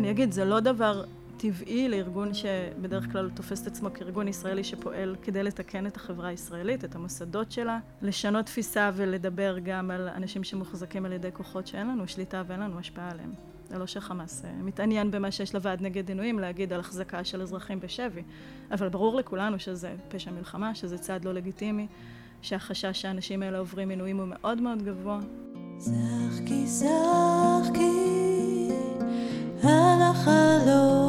אני אגיד, זה לא דבר טבעי לארגון שבדרך כלל תופס את עצמו כארגון ישראלי שפועל כדי לתקן את החברה הישראלית, את המוסדות שלה, לשנות תפיסה ולדבר גם על אנשים שמוחזקים על ידי כוחות שאין לנו שליטה ואין לנו השפעה עליהם. זה לא שחמאס אה, מתעניין במה שיש לוועד נגד עינויים להגיד על החזקה של אזרחים בשבי, אבל ברור לכולנו שזה פשע מלחמה, שזה צעד לא לגיטימי, שהחשש שהאנשים האלה עוברים עינויים הוא מאוד מאוד גבוה. שחקי שחקי על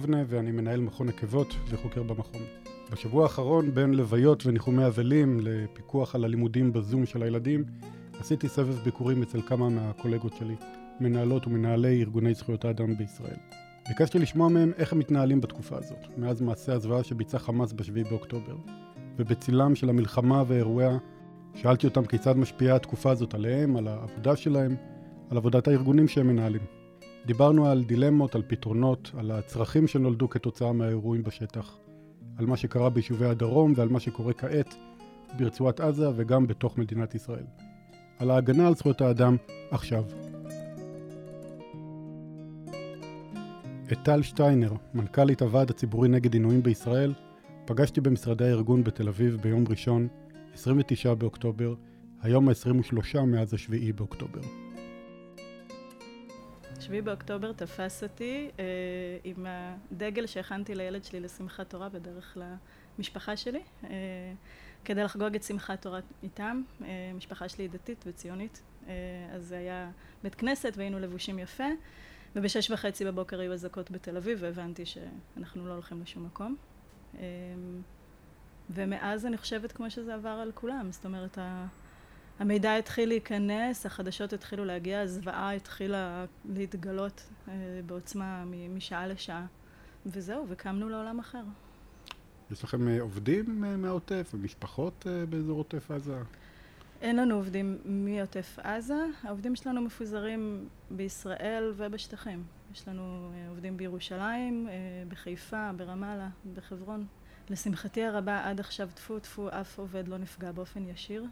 יבנה ואני מנהל מכון עקבות וחוקר במכון. בשבוע האחרון, בין לוויות וניחומי אבלים לפיקוח על הלימודים בזום של הילדים, עשיתי סבב ביקורים אצל כמה מהקולגות שלי, מנהלות ומנהלי ארגוני זכויות האדם בישראל. ביקשתי לשמוע מהם איך הם מתנהלים בתקופה הזאת, מאז מעשה הזוועה שביצע חמאס ב-7 באוקטובר. ובצילם של המלחמה ואירועיה, שאלתי אותם כיצד משפיעה התקופה הזאת עליהם, על העבודה שלהם, על עבודת הארגונים שהם מנהלים. דיברנו על דילמות, על פתרונות, על הצרכים שנולדו כתוצאה מהאירועים בשטח, על מה שקרה ביישובי הדרום ועל מה שקורה כעת ברצועת עזה וגם בתוך מדינת ישראל. על ההגנה על זכויות האדם עכשיו. את טל שטיינר, מנכ"לית הוועד הציבורי נגד עינויים בישראל, פגשתי במשרדי הארגון בתל אביב ביום ראשון, 29 באוקטובר, היום ה-23 מאז ה-7 באוקטובר. 7 באוקטובר תפס אותי אה, עם הדגל שהכנתי לילד שלי לשמחת תורה בדרך למשפחה שלי, אה, כדי לחגוג את שמחת תורה איתם. אה, משפחה שלי היא דתית וציונית, אה, אז זה היה בית כנסת והיינו לבושים יפה, ובשש וחצי בבוקר היו אזעקות בתל אביב והבנתי שאנחנו לא הולכים לשום מקום. אה, ומאז אני חושבת כמו שזה עבר על כולם, זאת אומרת ה... המידע התחיל להיכנס, החדשות התחילו להגיע, הזוועה התחילה להתגלות אה, בעוצמה משעה לשעה. וזהו, וקמנו לעולם אחר. יש לכם אה, עובדים אה, מהעוטף ומשפחות באזור עוטף עזה? אין לנו עובדים מעוטף עזה, העובדים שלנו מפוזרים בישראל ובשטחים. יש לנו עובדים בירושלים, בחיפה, ברמאללה, בחברון. לשמחתי הרבה עד עכשיו טפו טפו אף עובד לא נפגע באופן ישיר.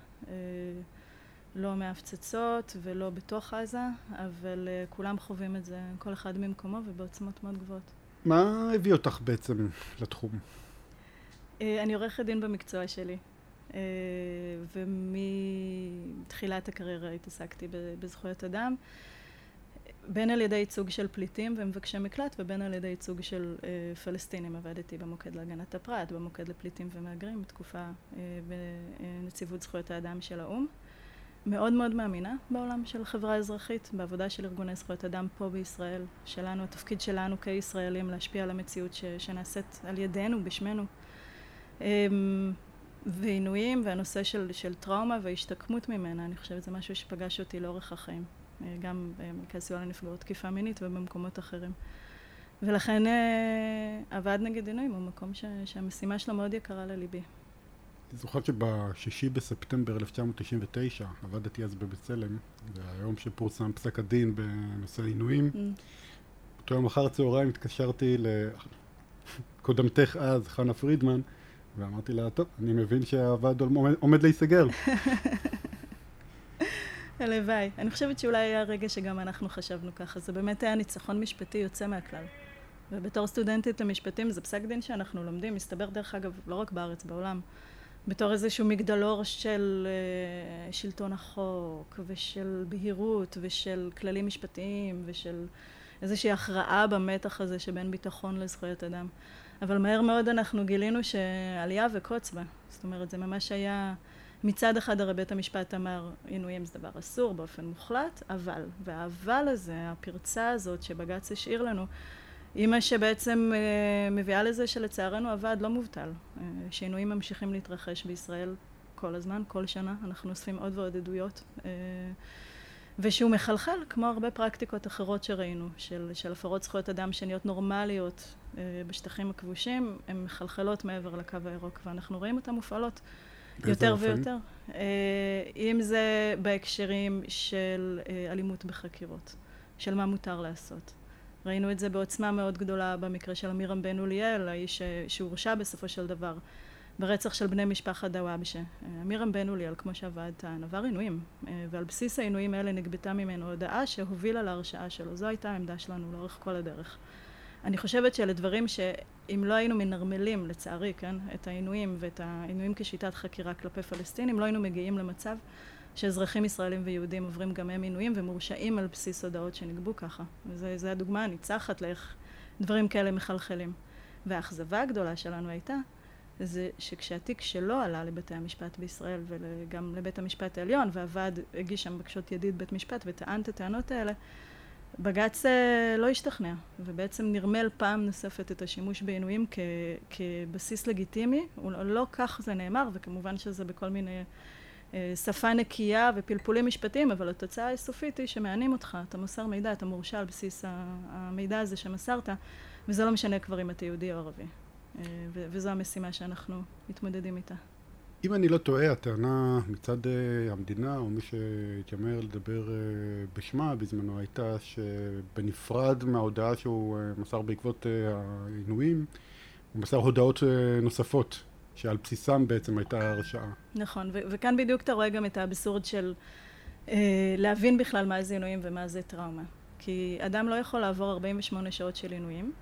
לא מהפצצות ולא בתוך עזה, אבל uh, כולם חווים את זה, כל אחד ממקומו ובעוצמות מאוד גבוהות. מה הביא אותך בעצם לתחום? Uh, אני עורכת דין במקצוע שלי, ומתחילת הקריירה התעסקתי בזכויות אדם, בין על ידי ייצוג של פליטים ומבקשי מקלט ובין על ידי ייצוג של uh, פלסטינים. עבדתי במוקד להגנת הפרט, במוקד לפליטים ומהגרים, בתקופה uh, בנציבות זכויות האדם של האו"ם. מאוד מאוד מאמינה בעולם של חברה אזרחית, בעבודה של ארגוני זכויות אדם פה בישראל, שלנו, התפקיד שלנו כישראלים להשפיע על המציאות ש, שנעשית על ידינו, בשמנו. אמ, ועינויים והנושא של, של טראומה והשתקמות ממנה, אני חושבת שזה משהו שפגש אותי לאורך החיים, אה, גם במרכז סיוע לנפגעות תקיפה מינית ובמקומות אחרים. ולכן אה, הוועד נגד עינויים הוא מקום ש, שהמשימה שלו מאוד יקרה לליבי. אני זוכר שבשישי בספטמבר 1999, עבדתי אז בבצלם, זה היום שפורסם פסק הדין בנושא עינויים. Mm. אותו יום אחר הצהריים התקשרתי לקודמתך אז, חנה פרידמן, ואמרתי לה, טוב, אני מבין שהוועד עומד, עומד להיסגר. הלוואי. אני חושבת שאולי היה רגע שגם אנחנו חשבנו ככה. זה באמת היה ניצחון משפטי יוצא מהכלל. ובתור סטודנטית למשפטים זה פסק דין שאנחנו לומדים, מסתבר דרך אגב, לא רק בארץ, בעולם. בתור איזשהו מגדלור של uh, שלטון החוק ושל בהירות ושל כללים משפטיים ושל איזושהי הכרעה במתח הזה שבין ביטחון לזכויות אדם. אבל מהר מאוד אנחנו גילינו שעלייה וקוץ בה. זאת אומרת, זה ממש היה... מצד אחד הרי בית המשפט אמר עינויים זה דבר אסור באופן מוחלט, אבל, והאבל הזה, הפרצה הזאת שבג"ץ השאיר לנו, היא מה שבעצם אה, מביאה לזה שלצערנו הוועד לא מובטל. אה, שינויים ממשיכים להתרחש בישראל כל הזמן, כל שנה, אנחנו אוספים עוד ועוד עדויות. אה, ושהוא מחלחל כמו הרבה פרקטיקות אחרות שראינו, של, של הפרות זכויות אדם שנהיות נורמליות בשטחים הכבושים, הן מחלחלות מעבר לקו הירוק, ואנחנו רואים אותן מופעלות יותר אופן? ויותר. אה, אם זה בהקשרים של אה, אלימות בחקירות, של מה מותר לעשות. ראינו את זה בעוצמה מאוד גדולה במקרה של אמירם בן אוליאל, האיש שהורשע בסופו של דבר. ברצח של בני משפחת דוואבשה. אמירם בן אוליאל, כמו שהוועד טען, עבר עינויים, אה, ועל בסיס העינויים האלה נגבתה ממנו הודעה שהובילה להרשעה שלו. זו הייתה העמדה שלנו לאורך כל הדרך. אני חושבת שאלה דברים שאם לא היינו מנרמלים, לצערי, כן, את העינויים ואת העינויים כשיטת חקירה כלפי פלסטינים, לא היינו מגיעים למצב שאזרחים ישראלים ויהודים עוברים גם הם עינויים ומורשעים על בסיס הודעות שנגבו ככה. וזו הדוגמה הניצחת לאיך דברים כאלה מחלחלים. והאכזבה הגדולה שלנו הייתה זה שכשהתיק שלו עלה לבתי המשפט בישראל וגם לבית המשפט העליון והוועד הגיש שם בקשות ידיד בית משפט וטען את הטענות האלה בג"ץ אה, לא השתכנע ובעצם נרמל פעם נוספת את השימוש בעינויים כ, כבסיס לגיטימי. לא, לא כך זה נאמר וכמובן שזה בכל מיני אה, שפה נקייה ופלפולים משפטיים אבל התוצאה הסופית היא שמענים אותך. אתה מוסר מידע אתה מורשע על בסיס המידע הזה שמסרת וזה לא משנה כבר אם אתה יהודי או ערבי. אה, וזו המשימה שאנחנו מתמודדים איתה. אם אני לא טועה, הטענה מצד אה, המדינה, או מי שהתיימר לדבר אה, בשמה בזמנו, הייתה שבנפרד מההודעה שהוא מסר בעקבות העינויים, הוא מסר הודעות נוספות, שעל בסיסם בעצם הייתה הרשעה. נכון, ו- וכאן בדיוק אתה רואה גם את האבסורד של אה, להבין בכלל מה זה עינויים ומה זה טראומה. כי אדם לא יכול לעבור 48 שעות של עינויים.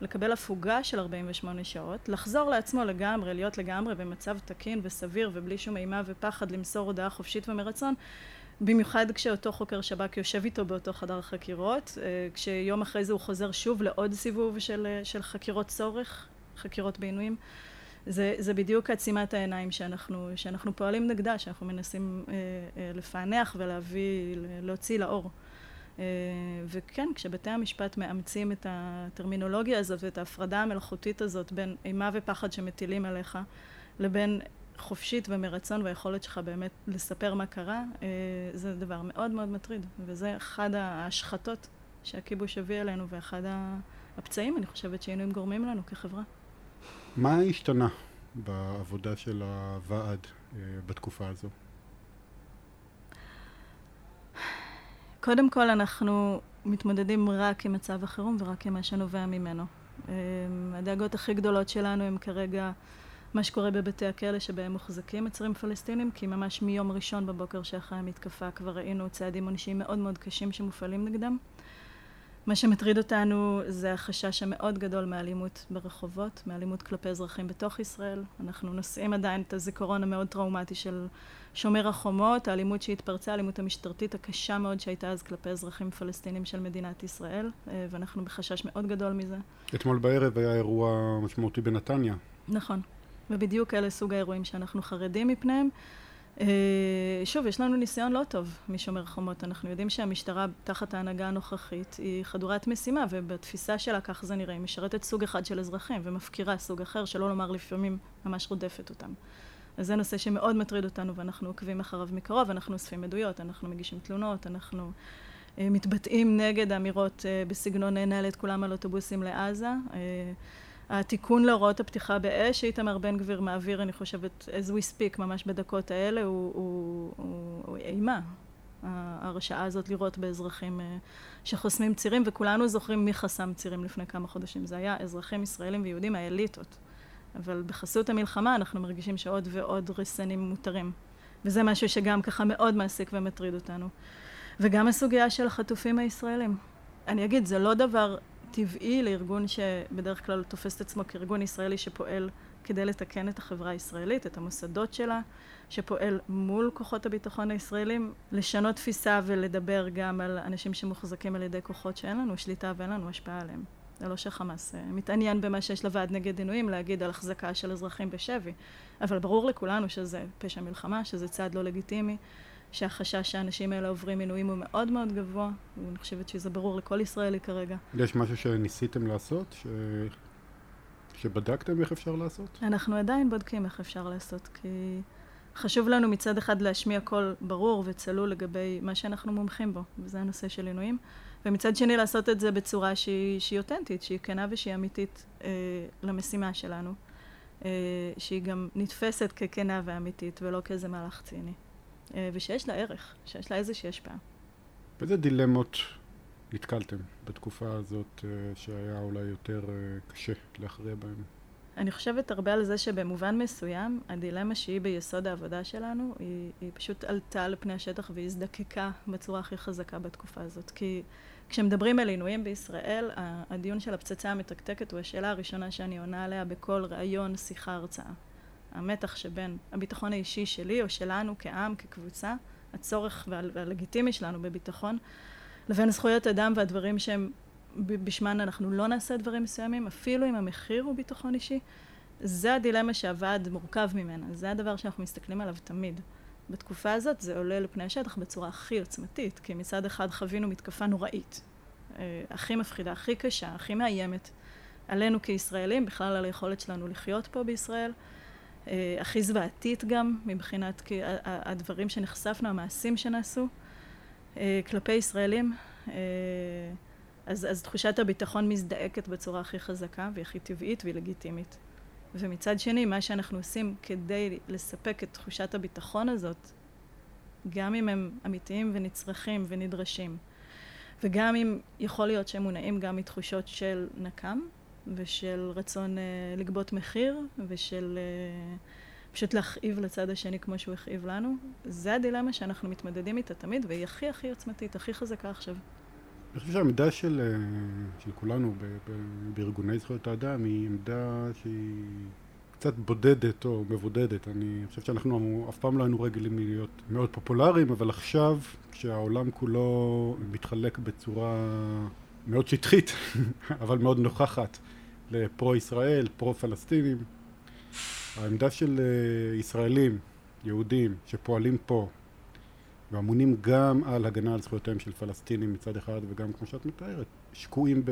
לקבל הפוגה של 48 שעות, לחזור לעצמו לגמרי, להיות לגמרי במצב תקין וסביר ובלי שום אימה ופחד למסור הודעה חופשית ומרצון, במיוחד כשאותו חוקר שב"כ יושב איתו באותו חדר חקירות, אה, כשיום אחרי זה הוא חוזר שוב לעוד סיבוב של, אה, של חקירות צורך, חקירות בעינויים. זה, זה בדיוק עצימת העיניים שאנחנו, שאנחנו פועלים נגדה, שאנחנו מנסים אה, אה, לפענח ולהביא, להוציא לאור. אה, וכן, כשבתי המשפט מאמצים את הטרמינולוגיה הזאת ואת ההפרדה המלאכותית הזאת בין אימה ופחד שמטילים עליך לבין חופשית ומרצון והיכולת שלך באמת לספר מה קרה, אה, זה דבר מאוד מאוד מטריד, וזה אחד ההשחתות שהכיבוש הביא אלינו ואחד הפצעים, אני חושבת שהיינו גורמים לנו כחברה. מה השתנה בעבודה של הוועד אה, בתקופה הזו? קודם כל אנחנו מתמודדים רק עם מצב החירום ורק עם מה שנובע ממנו. אמ, הדאגות הכי גדולות שלנו הם כרגע מה שקורה בבתי הכלא שבהם מוחזקים עצורים פלסטינים, כי ממש מיום ראשון בבוקר שאחרי המתקפה כבר ראינו צעדים עונשיים מאוד מאוד קשים שמופעלים נגדם. מה שמטריד אותנו זה החשש המאוד גדול מאלימות ברחובות, מאלימות כלפי אזרחים בתוך ישראל. אנחנו נושאים עדיין את הזיכרון המאוד טראומטי של שומר החומות, האלימות שהתפרצה, האלימות המשטרתית הקשה מאוד שהייתה אז כלפי אזרחים פלסטינים של מדינת ישראל, אה, ואנחנו בחשש מאוד גדול מזה. אתמול בערב היה אירוע משמעותי בנתניה. נכון, ובדיוק אלה סוג האירועים שאנחנו חרדים מפניהם. אה, שוב, יש לנו ניסיון לא טוב משומר חומות. אנחנו יודעים שהמשטרה, תחת ההנהגה הנוכחית, היא חדורת משימה, ובתפיסה שלה, כך זה נראה, היא משרתת סוג אחד של אזרחים, ומפקירה סוג אחר, שלא לומר לפעמים ממש רודפת אותם. אז זה נושא שמאוד מטריד אותנו, ואנחנו עוקבים אחריו מקרוב, אנחנו אוספים עדויות, אנחנו מגישים תלונות, אנחנו אה, מתבטאים נגד אמירות אה, בסגנון נעלה את כולם על אוטובוסים לעזה. התיקון להוראות הפתיחה באש שאיתמר בן גביר מעביר, אני חושבת, as we speak, ממש בדקות האלה, הוא, הוא, הוא, הוא אימה. ההרשאה הזאת לראות באזרחים אה, שחוסמים צירים, וכולנו זוכרים מי חסם צירים לפני כמה חודשים. זה היה אזרחים ישראלים ויהודים, האליטות. אבל בחסות המלחמה אנחנו מרגישים שעוד ועוד ריסנים מותרים. וזה משהו שגם ככה מאוד מעסיק ומטריד אותנו. וגם הסוגיה של החטופים הישראלים. אני אגיד, זה לא דבר טבעי לארגון שבדרך כלל תופס את עצמו כארגון ישראלי שפועל כדי לתקן את החברה הישראלית, את המוסדות שלה, שפועל מול כוחות הביטחון הישראלים, לשנות תפיסה ולדבר גם על אנשים שמוחזקים על ידי כוחות שאין לנו שליטה ואין לנו השפעה עליהם. זה לא שחמאס אה, מתעניין במה שיש לוועד נגד עינויים להגיד על החזקה של אזרחים בשבי, אבל ברור לכולנו שזה פשע מלחמה, שזה צעד לא לגיטימי, שהחשש שהאנשים האלה עוברים עינויים הוא מאוד מאוד גבוה, ואני חושבת שזה ברור לכל ישראלי כרגע. יש משהו שניסיתם לעשות? ש... שבדקתם איך אפשר לעשות? אנחנו עדיין בודקים איך אפשר לעשות, כי חשוב לנו מצד אחד להשמיע קול ברור וצלול לגבי מה שאנחנו מומחים בו, וזה הנושא של עינויים, ומצד שני לעשות את זה בצורה שהיא, שהיא אותנטית, שהיא כנה ושהיא אמיתית אה, למשימה שלנו, אה, שהיא גם נתפסת ככנה ואמיתית ולא כאיזה מהלך ציני, ושיש לה ערך, שיש לה איזושהי השפעה. באיזה דילמות נתקלתם בתקופה הזאת אה, שהיה אולי יותר אה, קשה להכריע בהן? אני חושבת הרבה על זה שבמובן מסוים, הדילמה שהיא ביסוד העבודה שלנו, היא, היא פשוט עלתה על פני השטח והזדקקה בצורה הכי חזקה בתקופה הזאת. כי כשמדברים על עינויים בישראל, הדיון של הפצצה המתקתקת הוא השאלה הראשונה שאני עונה עליה בכל ראיון, שיחה, הרצאה. המתח שבין הביטחון האישי שלי או שלנו כעם, כקבוצה, הצורך והלגיטימי שלנו בביטחון, לבין זכויות אדם והדברים שהם בשמן אנחנו לא נעשה דברים מסוימים, אפילו אם המחיר הוא ביטחון אישי, זה הדילמה שהוועד מורכב ממנה, זה הדבר שאנחנו מסתכלים עליו תמיד. בתקופה הזאת זה עולה לפני השטח בצורה הכי עוצמתית, כי מצד אחד חווינו מתקפה נוראית, אה, הכי מפחידה, הכי קשה, הכי מאיימת, עלינו כישראלים, בכלל על היכולת שלנו לחיות פה בישראל, הכי זוועתית גם, מבחינת הדברים שנחשפנו, המעשים שנעשו אה, כלפי ישראלים. אז, אז תחושת הביטחון מזדעקת בצורה הכי חזקה והיא הכי טבעית והיא לגיטימית. ומצד שני, מה שאנחנו עושים כדי לספק את תחושת הביטחון הזאת, גם אם הם אמיתיים ונצרכים ונדרשים, וגם אם יכול להיות שהם מונעים גם מתחושות של נקם ושל רצון uh, לגבות מחיר ושל uh, פשוט להכאיב לצד השני כמו שהוא הכאיב לנו, זה הדילמה שאנחנו מתמודדים איתה תמיד והיא הכי הכי עוצמתית, הכי חזקה עכשיו. אני חושב שהעמדה של, אה, של כולנו ב, ב, בארגוני זכויות האדם היא עמדה שהיא קצת בודדת או מבודדת. אני חושב שאנחנו אף פעם לא היינו רגילים להיות מאוד פופולריים, אבל עכשיו, כשהעולם כולו מתחלק בצורה מאוד שטחית, אבל מאוד נוכחת, לפרו-ישראל, פרו-פלסטינים, העמדה של אה, ישראלים, יהודים, שפועלים פה, ואמונים גם על הגנה על זכויותיהם של פלסטינים מצד אחד וגם כמו שאת מתארת שקועים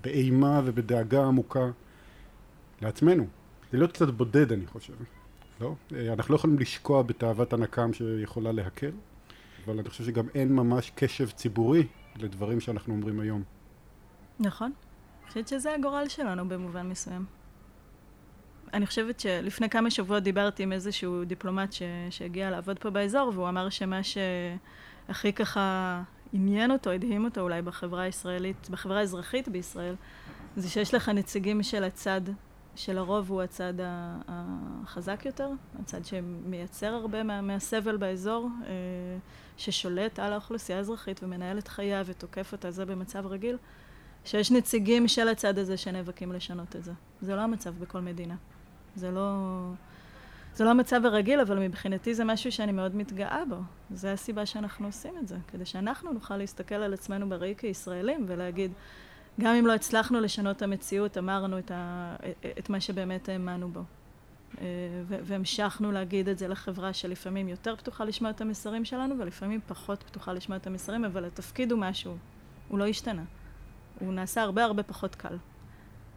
באימה ובדאגה עמוקה לעצמנו. זה להיות קצת בודד אני חושב לא? אנחנו לא יכולים לשקוע בתאוות הנקם שיכולה להקל אבל אני חושב שגם אין ממש קשב ציבורי לדברים שאנחנו אומרים היום נכון אני חושבת שזה הגורל שלנו במובן מסוים אני חושבת שלפני כמה שבועות דיברתי עם איזשהו דיפלומט ש... שהגיע לעבוד פה באזור, והוא אמר שמה שהכי ככה עניין אותו, הדהים אותו אולי בחברה הישראלית, בחברה האזרחית בישראל, זה שיש לך נציגים של הצד, שלרוב הוא הצד החזק יותר, הצד שמייצר הרבה מה... מהסבל באזור, אה, ששולט על האוכלוסייה האזרחית ומנהל את חייה ותוקף אותה, זה במצב רגיל. שיש נציגים של הצד הזה שנאבקים לשנות את זה. זה לא המצב בכל מדינה. זה לא... זה לא המצב הרגיל, אבל מבחינתי זה משהו שאני מאוד מתגאה בו. זו הסיבה שאנחנו עושים את זה, כדי שאנחנו נוכל להסתכל על עצמנו בראי כישראלים ולהגיד, גם אם לא הצלחנו לשנות את המציאות, אמרנו את, ה... את מה שבאמת האמנו בו. אה, והמשכנו להגיד את זה לחברה שלפעמים יותר פתוחה לשמוע את המסרים שלנו ולפעמים פחות פתוחה לשמוע את המסרים, אבל התפקיד הוא משהו, הוא לא השתנה. הוא נעשה הרבה הרבה פחות קל.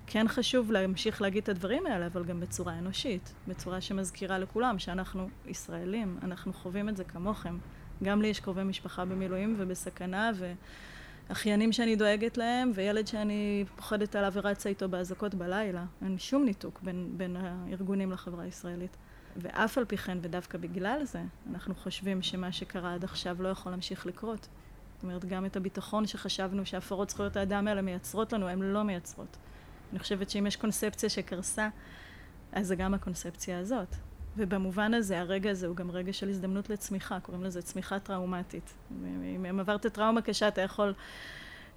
כן חשוב להמשיך להגיד את הדברים האלה, אבל גם בצורה אנושית, בצורה שמזכירה לכולם שאנחנו ישראלים, אנחנו חווים את זה כמוכם. גם לי יש קרובי משפחה במילואים ובסכנה, ואחיינים שאני דואגת להם, וילד שאני פוחדת עליו ורצה איתו באזעקות בלילה. אין שום ניתוק בין, בין הארגונים לחברה הישראלית. ואף על פי כן, ודווקא בגלל זה, אנחנו חושבים שמה שקרה עד עכשיו לא יכול להמשיך לקרות. זאת אומרת, גם את הביטחון שחשבנו שהפרות זכויות האדם האלה מייצרות לנו, הן לא מייצרות. אני חושבת שאם יש קונספציה שקרסה, אז זה גם הקונספציה הזאת. ובמובן הזה, הרגע הזה הוא גם רגע של הזדמנות לצמיחה, קוראים לזה צמיחה טראומטית. אם עברת טראומה קשה, אתה יכול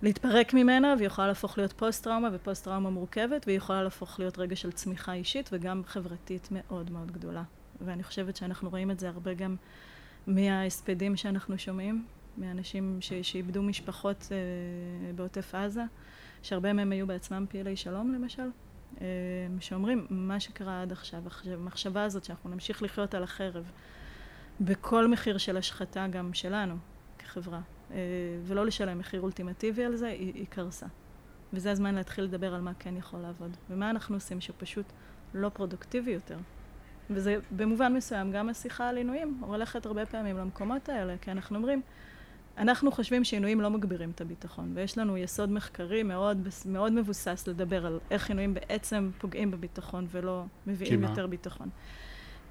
להתפרק ממנה, והיא יכולה להפוך להיות פוסט-טראומה, ופוסט-טראומה מורכבת, והיא יכולה להפוך להיות רגע של צמיחה אישית וגם חברתית מאוד מאוד גדולה. ואני חושבת שאנחנו רואים את זה הרבה גם מההספדים שאנחנו שומעים, מאנשים שאיבדו משפחות אה, בעוטף עזה. שהרבה מהם היו בעצמם פעילי שלום למשל, אה, שאומרים מה שקרה עד עכשיו, המחשבה הזאת שאנחנו נמשיך לחיות על החרב בכל מחיר של השחתה גם שלנו כחברה, אה, ולא לשלם מחיר אולטימטיבי על זה, היא, היא קרסה. וזה הזמן להתחיל לדבר על מה כן יכול לעבוד, ומה אנחנו עושים שפשוט לא פרודוקטיבי יותר, וזה במובן מסוים, גם השיחה על עינויים הולכת הרבה פעמים למקומות האלה, כי אנחנו אומרים, אנחנו חושבים שעינויים לא מגבירים את הביטחון, ויש לנו יסוד מחקרי מאוד, מאוד מבוסס לדבר על איך עינויים בעצם פוגעים בביטחון ולא מביאים יותר ביטחון.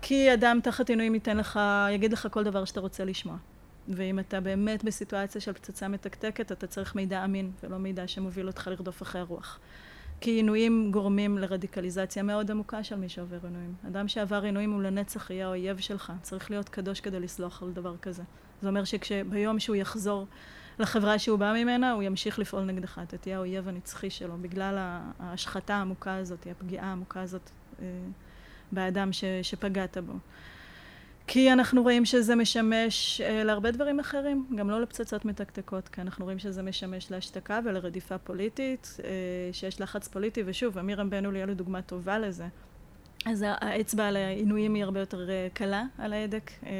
כי אדם תחת עינויים ייתן לך, יגיד לך כל דבר שאתה רוצה לשמוע. ואם אתה באמת בסיטואציה של פצצה מתקתקת, אתה צריך מידע אמין, ולא מידע שמוביל אותך לרדוף אחרי הרוח. כי עינויים גורמים לרדיקליזציה מאוד עמוקה של מי שעובר עינויים. אדם שעבר עינויים הוא לנצח יהיה האויב שלך. צריך להיות קדוש כדי לסלוח על דבר כזה. זה אומר שביום שהוא יחזור לחברה שהוא בא ממנה, הוא ימשיך לפעול נגדך. אתה תהיה האויב הנצחי שלו, בגלל ההשחתה העמוקה הזאת, הפגיעה העמוקה הזאת אה, באדם ש, שפגעת בו. כי אנחנו רואים שזה משמש אה, להרבה דברים אחרים, גם לא לפצצות מתקתקות, כי אנחנו רואים שזה משמש להשתקה ולרדיפה פוליטית, אה, שיש לחץ פוליטי, ושוב, אמירם בן אוליאל הוא דוגמה טובה לזה. אז האצבע על העינויים היא הרבה יותר אה, קלה על ההדק. אה,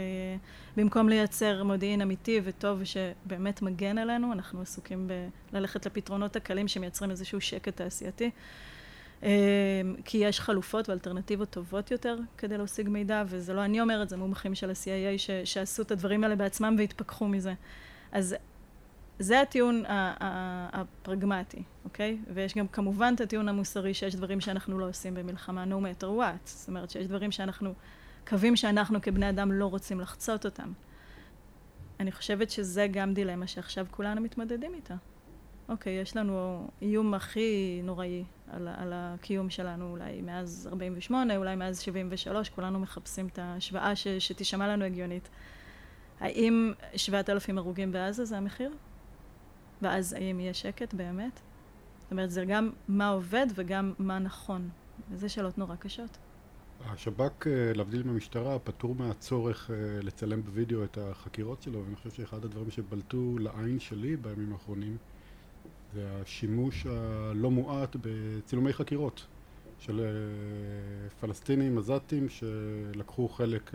במקום לייצר מודיעין אמיתי וטוב שבאמת מגן עלינו, אנחנו עסוקים בללכת לפתרונות הקלים שמייצרים איזשהו שקט תעשייתי. אה, כי יש חלופות ואלטרנטיבות טובות יותר כדי להשיג מידע, וזה לא אני אומרת, זה מומחים של ה-CIA ש- שעשו את הדברים האלה בעצמם והתפכחו מזה. אז זה הטיעון הפרגמטי, אוקיי? ויש גם כמובן את הטיעון המוסרי שיש דברים שאנחנו לא עושים במלחמה, no matter what. זאת אומרת שיש דברים שאנחנו, קווים שאנחנו כבני אדם לא רוצים לחצות אותם. אני חושבת שזה גם דילמה שעכשיו כולנו מתמודדים איתה. אוקיי, יש לנו איום הכי נוראי על, על הקיום שלנו אולי מאז 48, אולי מאז 73, כולנו מחפשים את ההשוואה ש, שתישמע לנו הגיונית. האם 7,000 הרוגים בעזה זה המחיר? ואז האם יהיה שקט באמת? זאת אומרת, זה גם מה עובד וגם מה נכון. וזה שאלות נורא קשות. השב"כ, אה, להבדיל מהמשטרה, פטור מהצורך אה, לצלם בווידאו את החקירות שלו, ואני חושב שאחד הדברים שבלטו לעין שלי בימים האחרונים זה השימוש הלא מועט בצילומי חקירות של אה, פלסטינים עזתים שלקחו חלק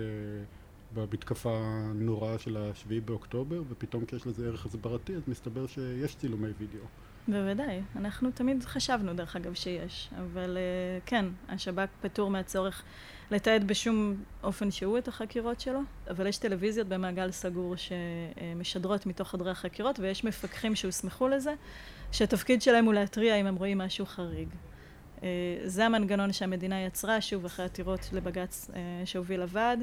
במתקפה הנוראה של השביעי באוקטובר, ופתאום כשיש לזה ערך הסברתי, אז מסתבר שיש צילומי וידאו. בוודאי. אנחנו תמיד חשבנו, דרך אגב, שיש. אבל אה, כן, השב"כ פטור מהצורך לתעד בשום אופן שהוא את החקירות שלו, אבל יש טלוויזיות במעגל סגור שמשדרות מתוך חדרי החקירות, ויש מפקחים שהוסמכו לזה, שהתפקיד שלהם הוא להתריע אם הם רואים משהו חריג. אה, זה המנגנון שהמדינה יצרה, שוב, אחרי עתירות לבג"ץ אה, שהוביל הוועד.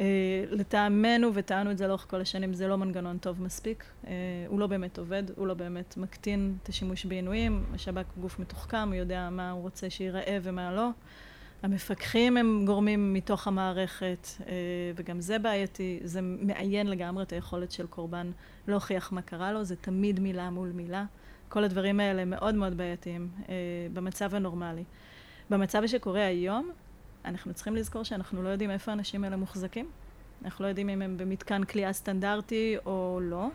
אה, לטעמנו, וטענו את זה לאורך כל השנים, זה לא מנגנון טוב מספיק. הוא לא באמת עובד, הוא לא באמת מקטין את השימוש בעינויים. השב"כ הוא גוף מתוחכם, הוא יודע מה הוא רוצה שייראה ומה לא. המפקחים הם גורמים מתוך המערכת, וגם זה בעייתי. זה מעיין לגמרי את היכולת של קורבן להוכיח מה קרה לו, זה תמיד מילה מול מילה. כל הדברים האלה מאוד מאוד בעייתיים במצב הנורמלי. במצב שקורה היום, אנחנו צריכים לזכור שאנחנו לא יודעים איפה האנשים האלה מוחזקים. אנחנו לא יודעים אם הם במתקן כליאה סטנדרטי או לא.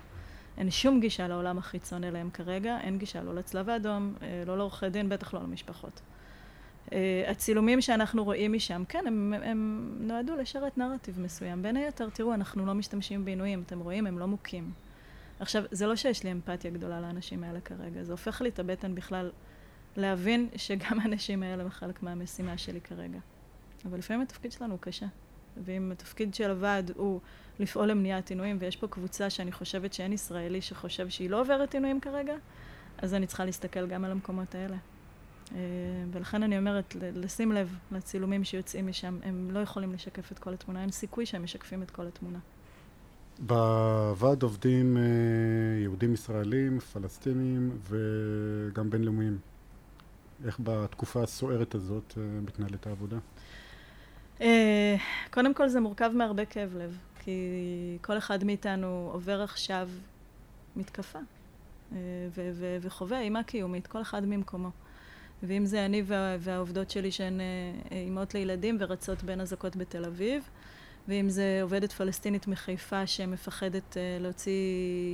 אין שום גישה לעולם החיצון אליהם כרגע, אין גישה לא לצלב האדום, אה, לא לעורכי דין, בטח לא למשפחות. אה, הצילומים שאנחנו רואים משם, כן, הם, הם נועדו לשרת נרטיב מסוים. בין היתר, תראו, אנחנו לא משתמשים בעינויים, אתם רואים, הם לא מוכים. עכשיו, זה לא שיש לי אמפתיה גדולה לאנשים האלה כרגע, זה הופך לי את הבטן בכלל להבין שגם האנשים האלה הם חלק מהמשימה שלי כרגע. אבל לפעמים התפקיד שלנו הוא קשה. ואם התפקיד של הוועד הוא לפעול למניעת עינויים, ויש פה קבוצה שאני חושבת שאין ישראלי שחושב שהיא לא עוברת עינויים כרגע, אז אני צריכה להסתכל גם על המקומות האלה. אה, ולכן אני אומרת, לשים לב לצילומים שיוצאים משם, הם לא יכולים לשקף את כל התמונה, אין סיכוי שהם משקפים את כל התמונה. בוועד עובדים אה, יהודים ישראלים, פלסטינים וגם בינלאומיים. איך בתקופה הסוערת הזאת אה, מתנהלת העבודה? אה, קודם כל זה מורכב מהרבה כאב לב, כי כל אחד מאיתנו עובר עכשיו מתקפה וחווה אימה קיומית, כל אחד ממקומו. ואם זה אני וה, והעובדות שלי שהן אימהות לילדים ורצות בין אזעקות בתל אביב, ואם זה עובדת פלסטינית מחיפה שמפחדת להוציא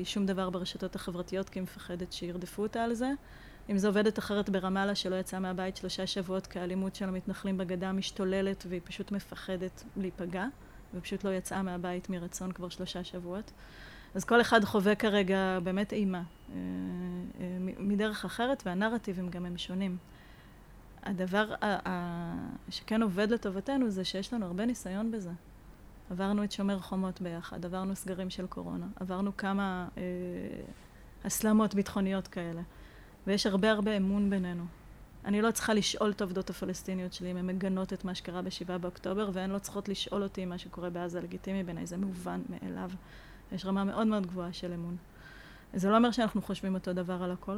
שום דבר ברשתות החברתיות כי היא מפחדת שירדפו אותה על זה, אם זו עובדת אחרת ברמאללה שלא יצאה מהבית שלושה שבועות כי האלימות של המתנחלים בגדה משתוללת והיא פשוט מפחדת להיפגע ופשוט לא יצאה מהבית מרצון כבר שלושה שבועות. אז כל אחד חווה כרגע באמת אימה אה, אה, מדרך אחרת והנרטיבים גם הם שונים. הדבר שכן עובד לטובתנו זה שיש לנו הרבה ניסיון בזה. עברנו את שומר חומות ביחד, עברנו סגרים של קורונה, עברנו כמה אה, הסלמות ביטחוניות כאלה, ויש הרבה הרבה אמון בינינו. אני לא צריכה לשאול את העובדות הפלסטיניות שלי אם הן מגנות את מה שקרה בשבעה באוקטובר, והן לא צריכות לשאול אותי אם מה שקורה בעזה לגיטימי בעיניי, זה מובן מאליו. יש רמה מאוד מאוד גבוהה של אמון. זה לא אומר שאנחנו חושבים אותו דבר על הכל.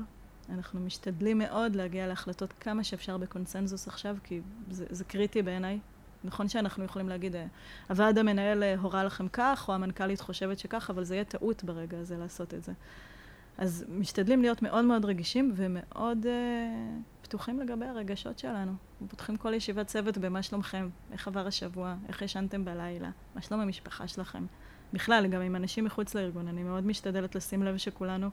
אנחנו משתדלים מאוד להגיע להחלטות כמה שאפשר בקונסנזוס עכשיו, כי זה, זה קריטי בעיניי. נכון שאנחנו יכולים להגיד, אה, הוועד המנהל אה, הורה לכם כך, או המנכ"לית חושבת שכך, אבל זה יהיה טעות ברגע הזה לעשות את זה. אז משתדלים להיות מאוד מאוד רגישים ומאוד uh, פתוחים לגבי הרגשות שלנו. פותחים כל ישיבת צוות במה שלומכם, איך עבר השבוע, איך ישנתם בלילה, מה שלום המשפחה שלכם. בכלל, גם עם אנשים מחוץ לארגון, אני מאוד משתדלת לשים לב שכולנו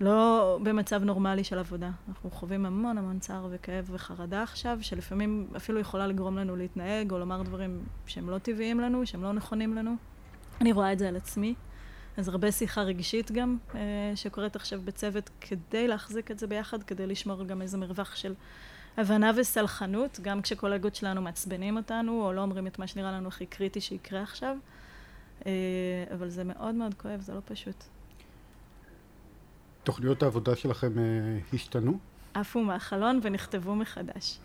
לא במצב נורמלי של עבודה. אנחנו חווים המון המון צער וכאב וחרדה עכשיו, שלפעמים אפילו יכולה לגרום לנו להתנהג או לומר דברים שהם לא טבעיים לנו, שהם לא נכונים לנו. אני רואה את זה על עצמי. אז הרבה שיחה רגשית גם, אה, שקורית עכשיו בצוות, כדי להחזיק את זה ביחד, כדי לשמור גם איזה מרווח של הבנה וסלחנות, גם כשקולגות שלנו מעצבנים אותנו, או לא אומרים את מה שנראה לנו הכי קריטי שיקרה עכשיו. אה, אבל זה מאוד מאוד כואב, זה לא פשוט. תוכניות העבודה שלכם אה, השתנו? עפו מהחלון ונכתבו מחדש.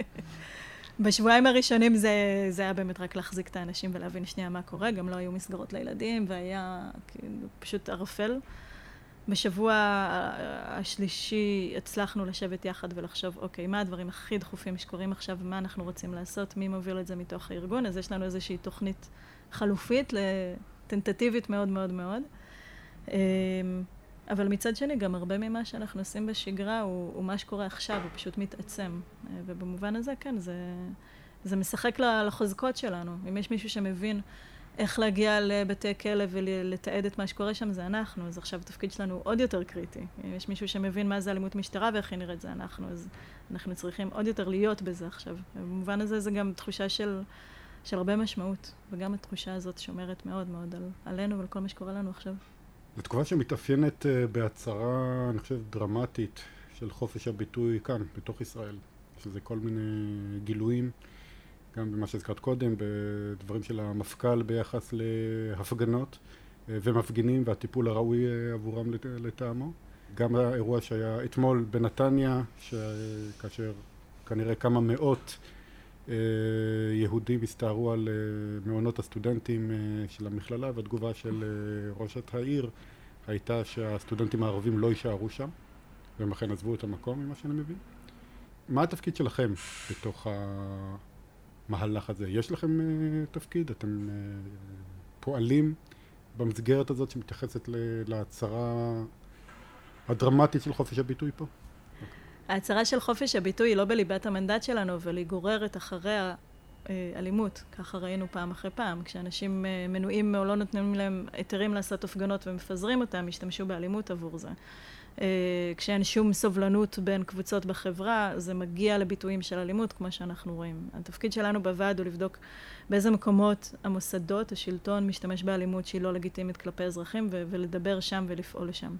בשבועיים הראשונים זה, זה היה באמת רק להחזיק את האנשים ולהבין שנייה מה קורה, גם לא היו מסגרות לילדים והיה כאילו פשוט ערפל. בשבוע השלישי הצלחנו לשבת יחד ולחשוב, אוקיי, מה הדברים הכי דחופים שקורים עכשיו, מה אנחנו רוצים לעשות, מי מוביל את זה מתוך הארגון, אז יש לנו איזושהי תוכנית חלופית, טנטטיבית מאוד מאוד מאוד. אבל מצד שני, גם הרבה ממה שאנחנו עושים בשגרה הוא, הוא מה שקורה עכשיו, הוא פשוט מתעצם. ובמובן הזה, כן, זה, זה משחק לחוזקות שלנו. אם יש מישהו שמבין איך להגיע לבתי כלא ולתעד את מה שקורה שם, זה אנחנו. אז עכשיו התפקיד שלנו עוד יותר קריטי. אם יש מישהו שמבין מה זה אלימות משטרה ואיך היא נראית, זה אנחנו. אז אנחנו צריכים עוד יותר להיות בזה עכשיו. במובן הזה זה גם תחושה של, של הרבה משמעות. וגם התחושה הזאת שומרת מאוד מאוד על, עלינו ועל כל מה שקורה לנו עכשיו. זו תקופה שמתאפיינת אה, בהצהרה, אני חושב, דרמטית של חופש הביטוי כאן, בתוך ישראל. שזה כל מיני גילויים, גם במה שהזכרת קודם, בדברים של המפכ"ל ביחס להפגנות אה, ומפגינים והטיפול הראוי אה, עבורם לטעמו. גם האירוע שהיה אתמול בנתניה, כאשר כנראה כמה מאות יהודים הסתערו על מעונות הסטודנטים של המכללה והתגובה של ראשת העיר הייתה שהסטודנטים הערבים לא יישארו שם והם אכן עזבו את המקום ממה שאני מבין. מה התפקיד שלכם בתוך המהלך הזה? יש לכם תפקיד? אתם פועלים במסגרת הזאת שמתייחסת להצהרה הדרמטית של חופש הביטוי פה? ההצהרה של חופש הביטוי היא לא בליבת המנדט שלנו, אבל היא גוררת אחריה אלימות. ככה ראינו פעם אחרי פעם. כשאנשים אה, מנועים או לא נותנים להם היתרים לעשות הפגנות ומפזרים אותם, השתמשו באלימות עבור זה. אה, כשאין שום סובלנות בין קבוצות בחברה, זה מגיע לביטויים של אלימות, כמו שאנחנו רואים. התפקיד שלנו בוועד הוא לבדוק באיזה מקומות המוסדות, השלטון, משתמש באלימות שהיא לא לגיטימית כלפי אזרחים, ולדבר שם ולפעול לשם.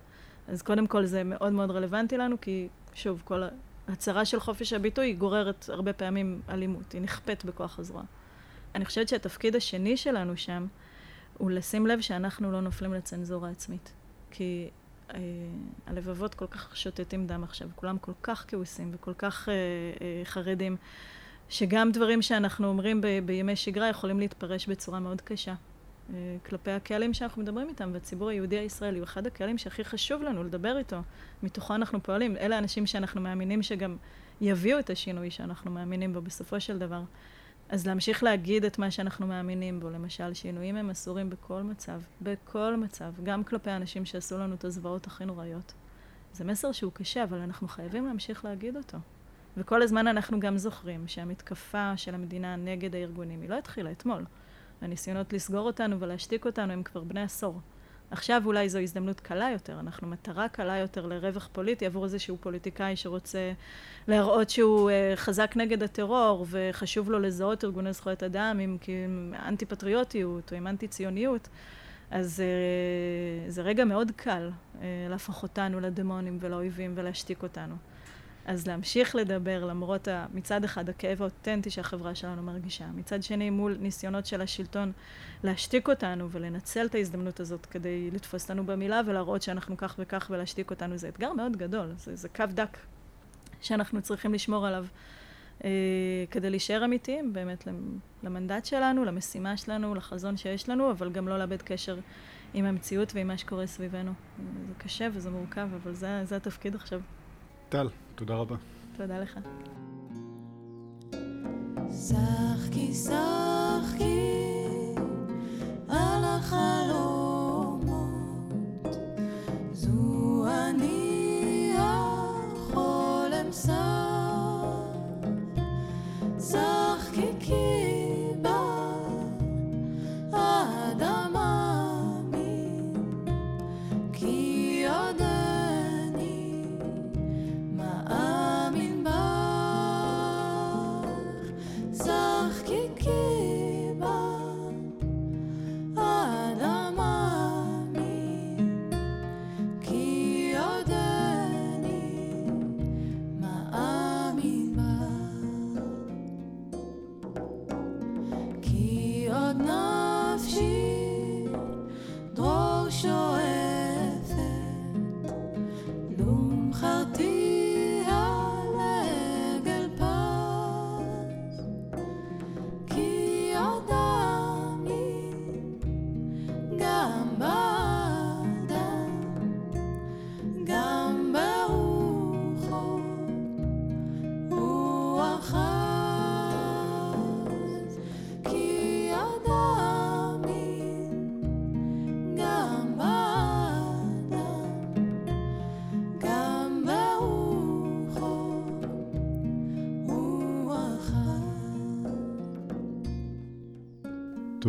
אז קודם כל זה מאוד מאוד רלוונטי לנו, כי שוב, כל הצהרה של חופש הביטוי היא גוררת הרבה פעמים אלימות, היא נכפית בכוח הזרוע. אני חושבת שהתפקיד השני שלנו שם הוא לשים לב שאנחנו לא נופלים לצנזורה עצמית. כי אה, הלבבות כל כך שוטטים דם עכשיו, כולם כל כך כעוסים וכל כך אה, אה, חרדים, שגם דברים שאנחנו אומרים ב- בימי שגרה יכולים להתפרש בצורה מאוד קשה. אה, כלפי הקהלים שאנחנו מדברים איתם, והציבור היהודי הישראלי הוא אחד הקהלים שהכי חשוב לנו לדבר איתו, מתוכו אנחנו פועלים. אלה האנשים שאנחנו מאמינים שגם יביאו את השינוי שאנחנו מאמינים בו בסופו של דבר. אז להמשיך להגיד את מה שאנחנו מאמינים בו, למשל, שינויים הם אסורים בכל מצב, בכל מצב, גם כלפי האנשים שעשו לנו את הזוועות הכי נוראיות. זה מסר שהוא קשה, אבל אנחנו חייבים להמשיך להגיד אותו. וכל הזמן אנחנו גם זוכרים שהמתקפה של המדינה נגד הארגונים היא לא התחילה אתמול. הניסיונות לסגור אותנו ולהשתיק אותנו הם כבר בני עשור. עכשיו אולי זו הזדמנות קלה יותר, אנחנו מטרה קלה יותר לרווח פוליטי עבור איזשהו פוליטיקאי שרוצה להראות שהוא uh, חזק נגד הטרור וחשוב לו לזהות ארגוני זכויות אדם עם, עם אנטי פטריוטיות או עם אנטי ציוניות אז uh, זה רגע מאוד קל uh, להפוך אותנו לדמונים ולאויבים ולהשתיק אותנו אז להמשיך לדבר למרות מצד אחד הכאב האותנטי שהחברה שלנו מרגישה, מצד שני מול ניסיונות של השלטון להשתיק אותנו ולנצל את ההזדמנות הזאת כדי לתפוס אותנו במילה ולהראות שאנחנו כך וכך ולהשתיק אותנו, זה אתגר מאוד גדול, זה, זה קו דק שאנחנו צריכים לשמור עליו אה, כדי להישאר אמיתיים באמת למנדט שלנו, למשימה שלנו, לחזון שיש לנו, אבל גם לא לאבד קשר עם המציאות ועם מה שקורה סביבנו. זה קשה וזה מורכב, אבל זה, זה התפקיד עכשיו. טל, תודה רבה. תודה לך. שחקי, שחקי על החלומות, זו אני החולם שח, שחקי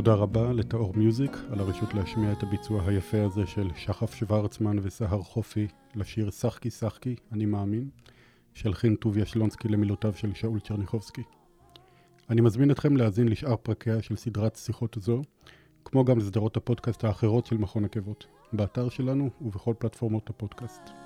תודה רבה לטאור מיוזיק על הרשות להשמיע את הביצוע היפה הזה של שחף שוורצמן וסהר חופי לשיר "שחקי שחקי, אני מאמין", של חין טוביה שלונסקי למילותיו של שאול צ'רניחובסקי. אני מזמין אתכם להאזין לשאר פרקיה של סדרת שיחות זו, כמו גם לסדרות הפודקאסט האחרות של מכון עקבות, באתר שלנו ובכל פלטפורמות הפודקאסט.